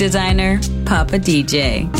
Designer, Papa DJ.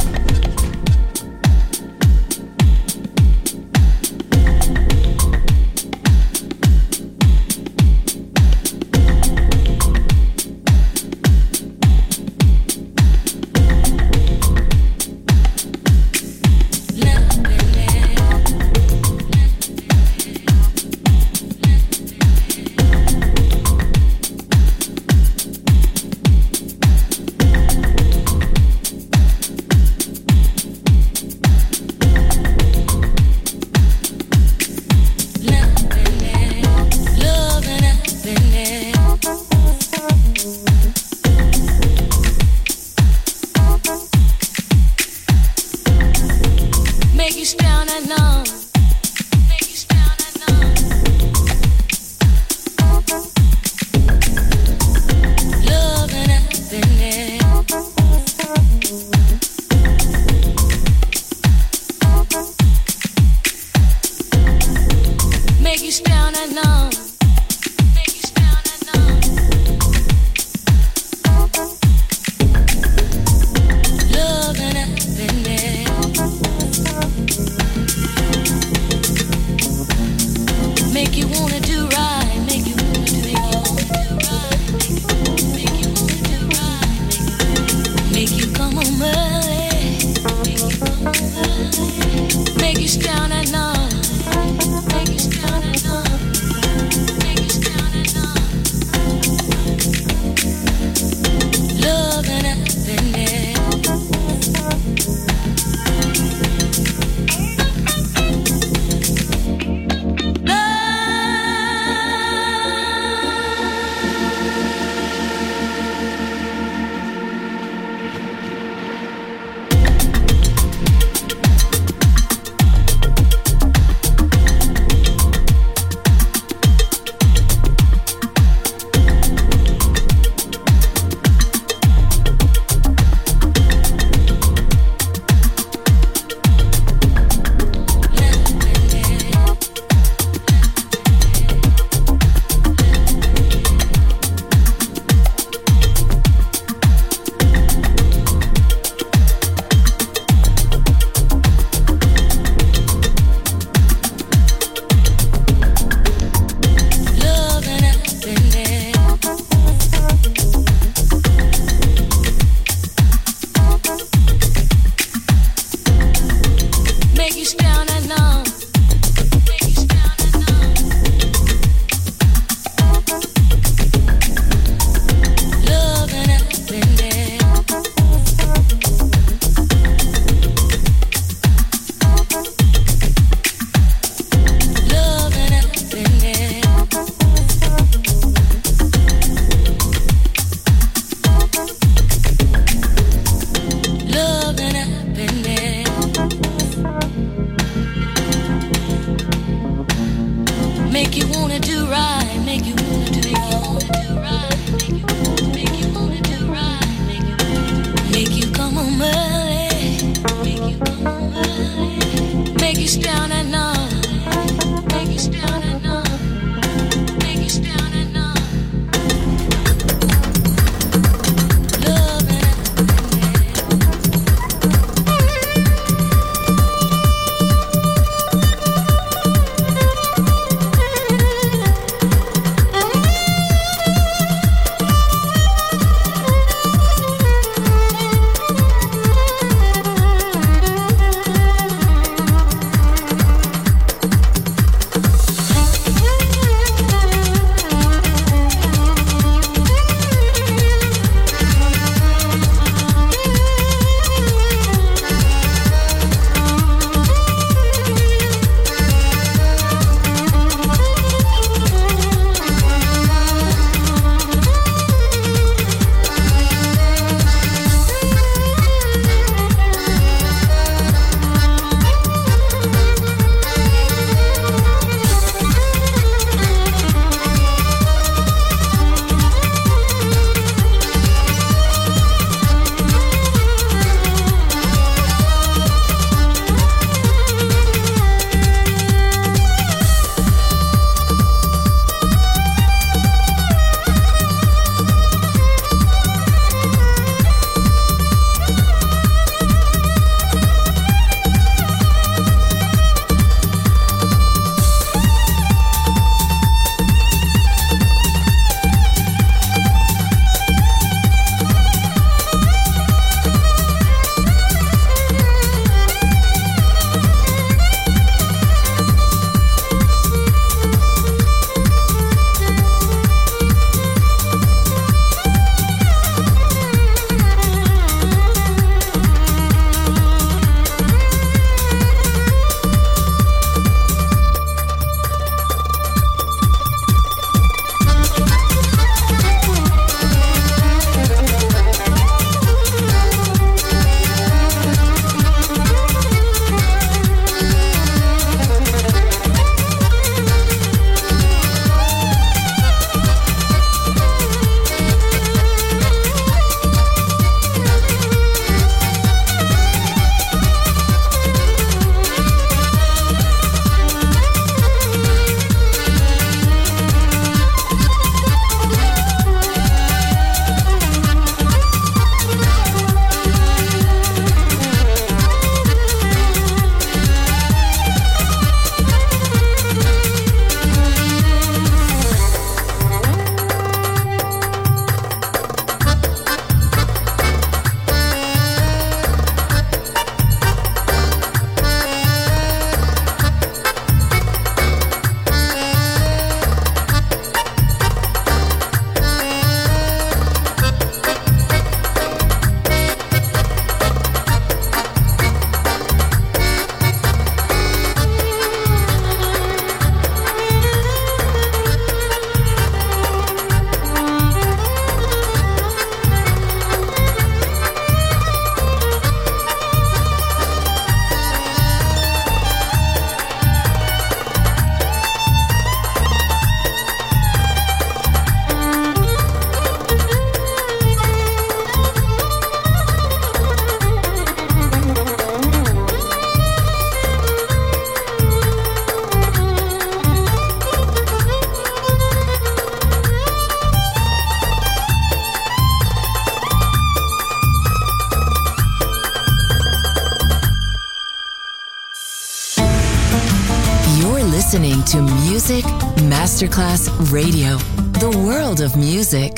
Of music.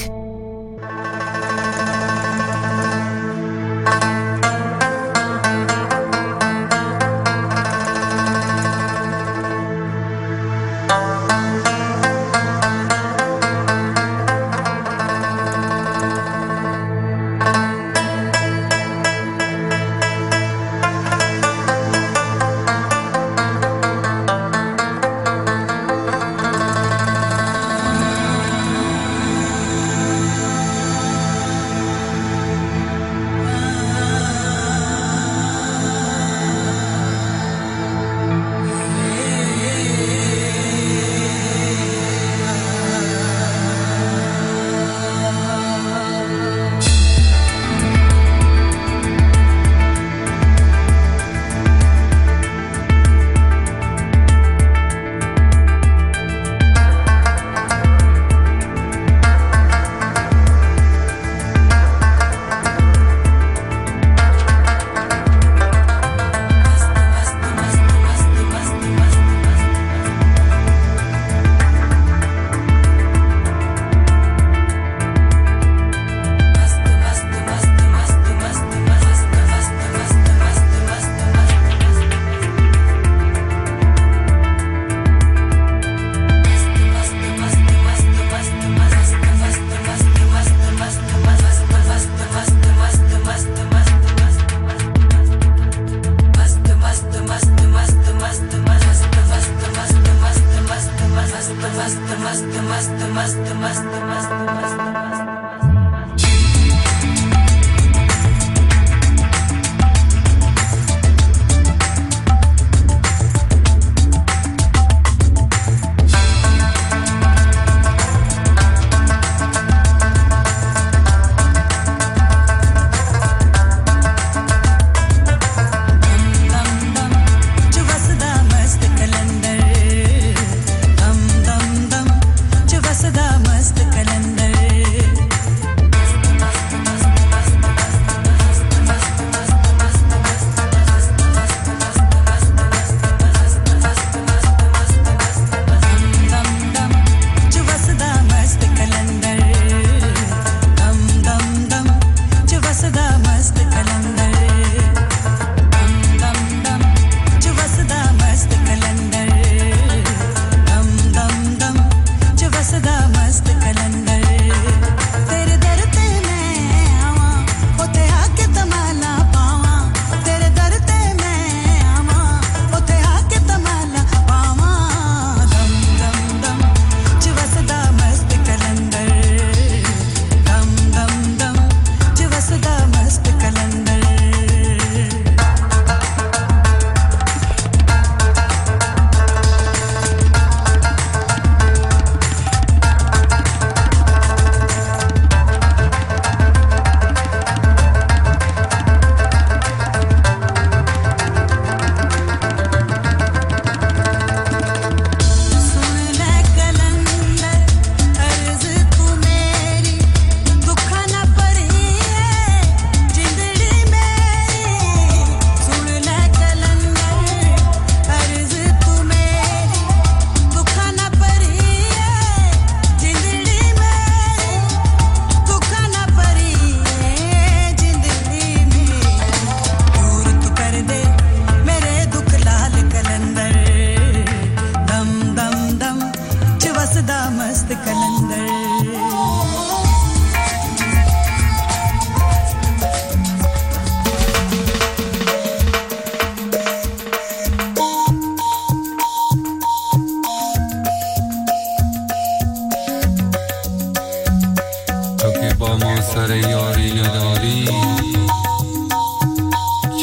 سر یاری نداری؟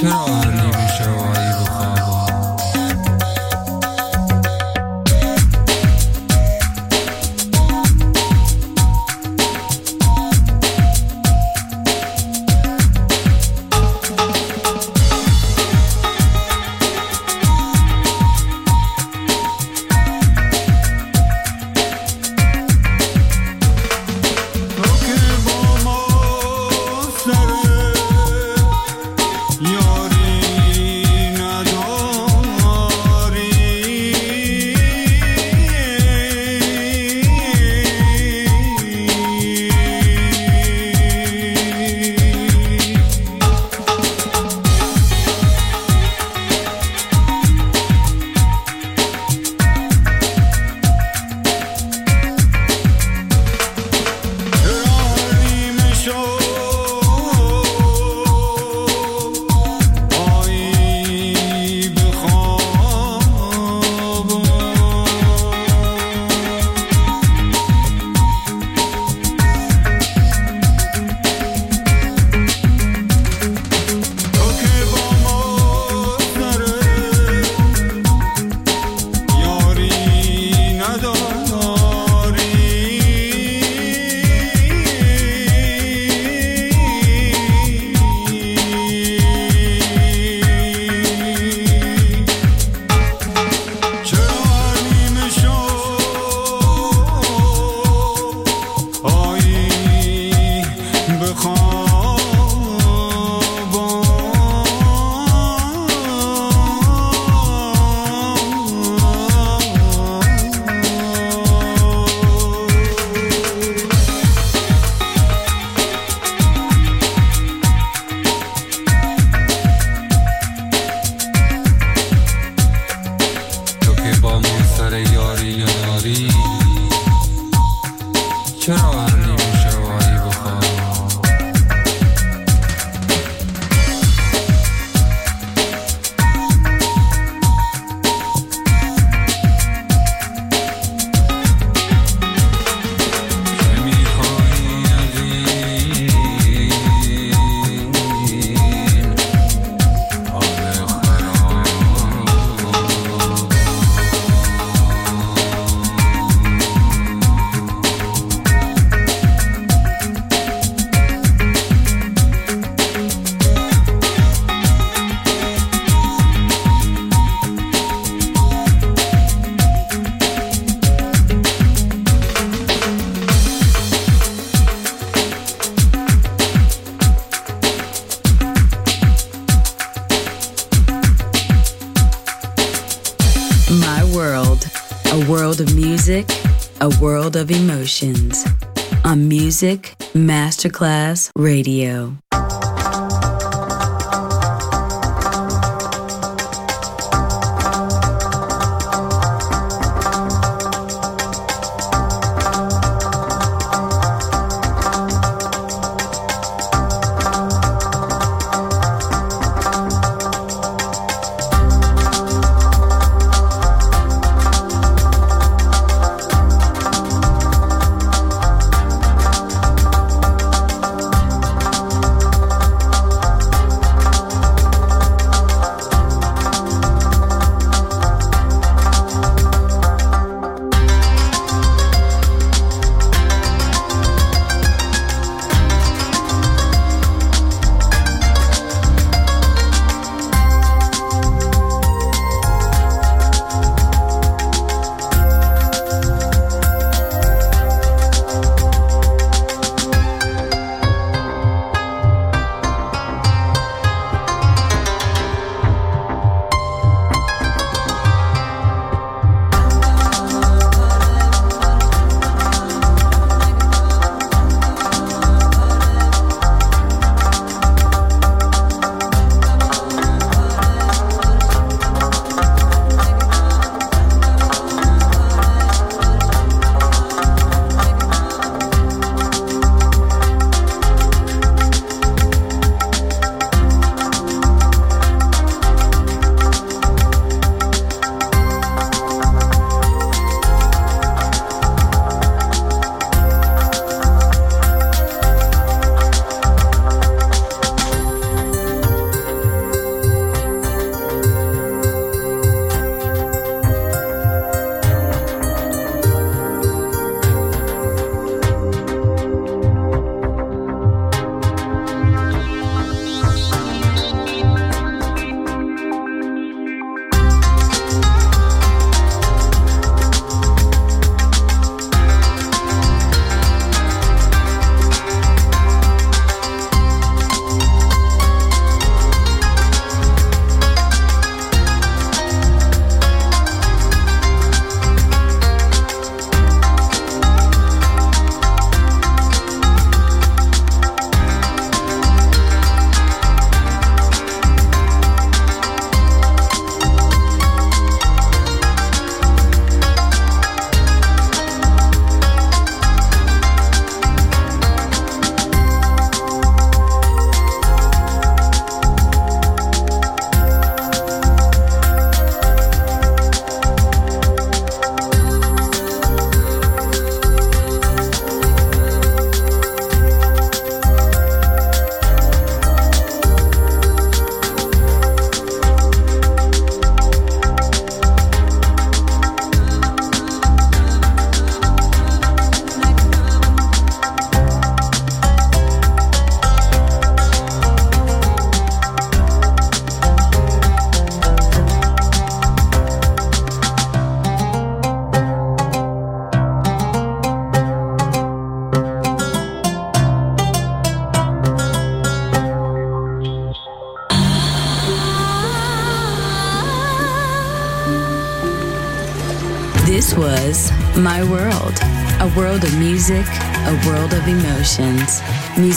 چرا Masterclass Radio.